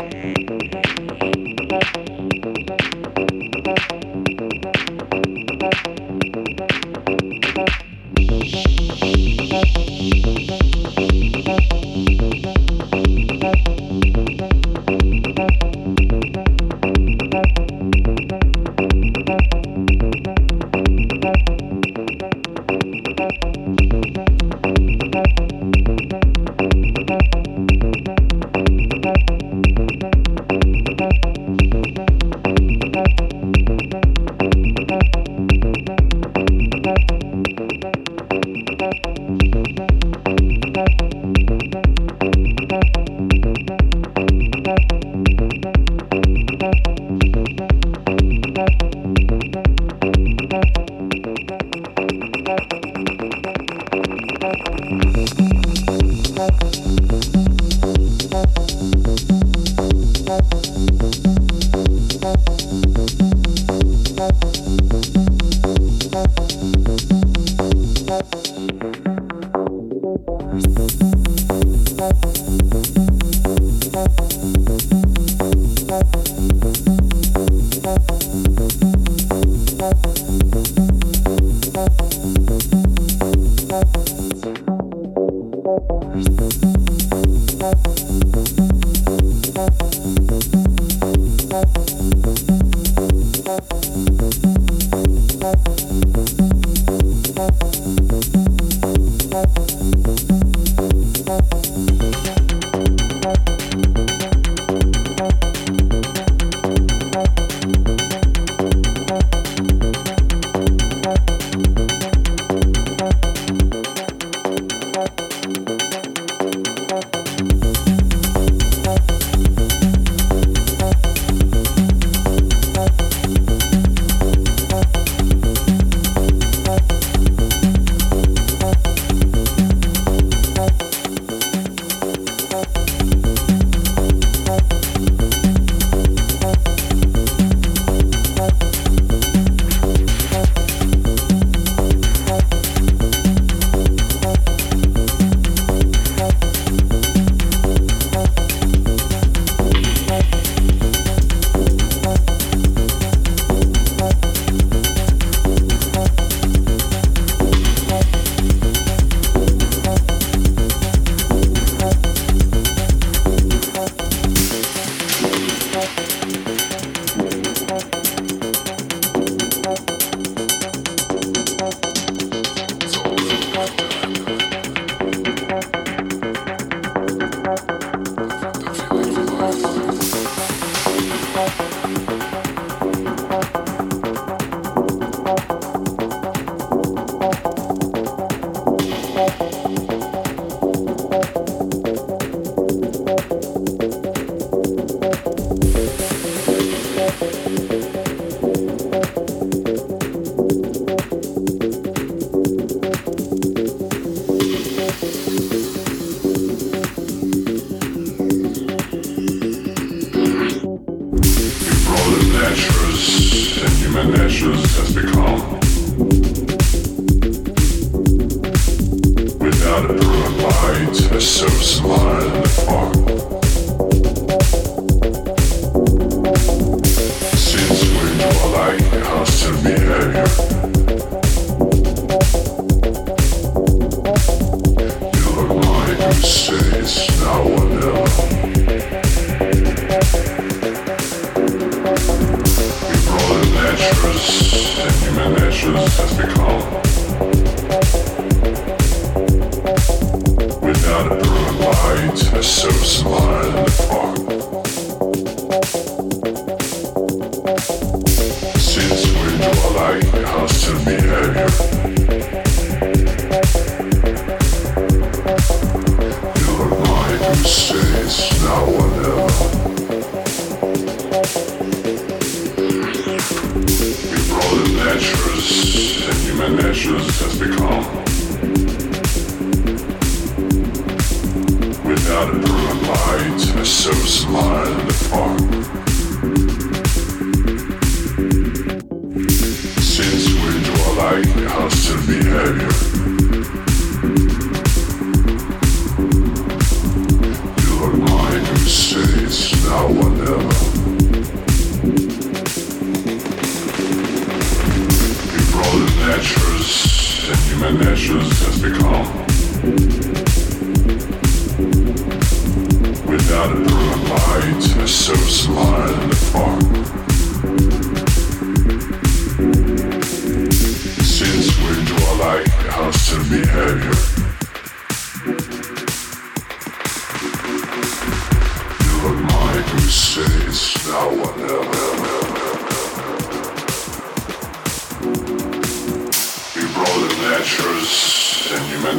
without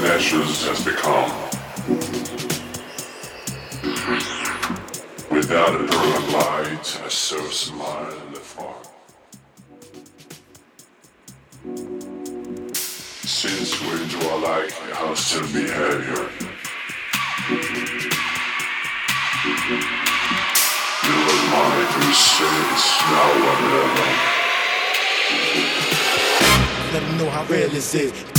human has become. Without a brilliant light, a silver smile in the fog. Since we do I hostile behavior. You are mine who now or never. Let them know how real this is.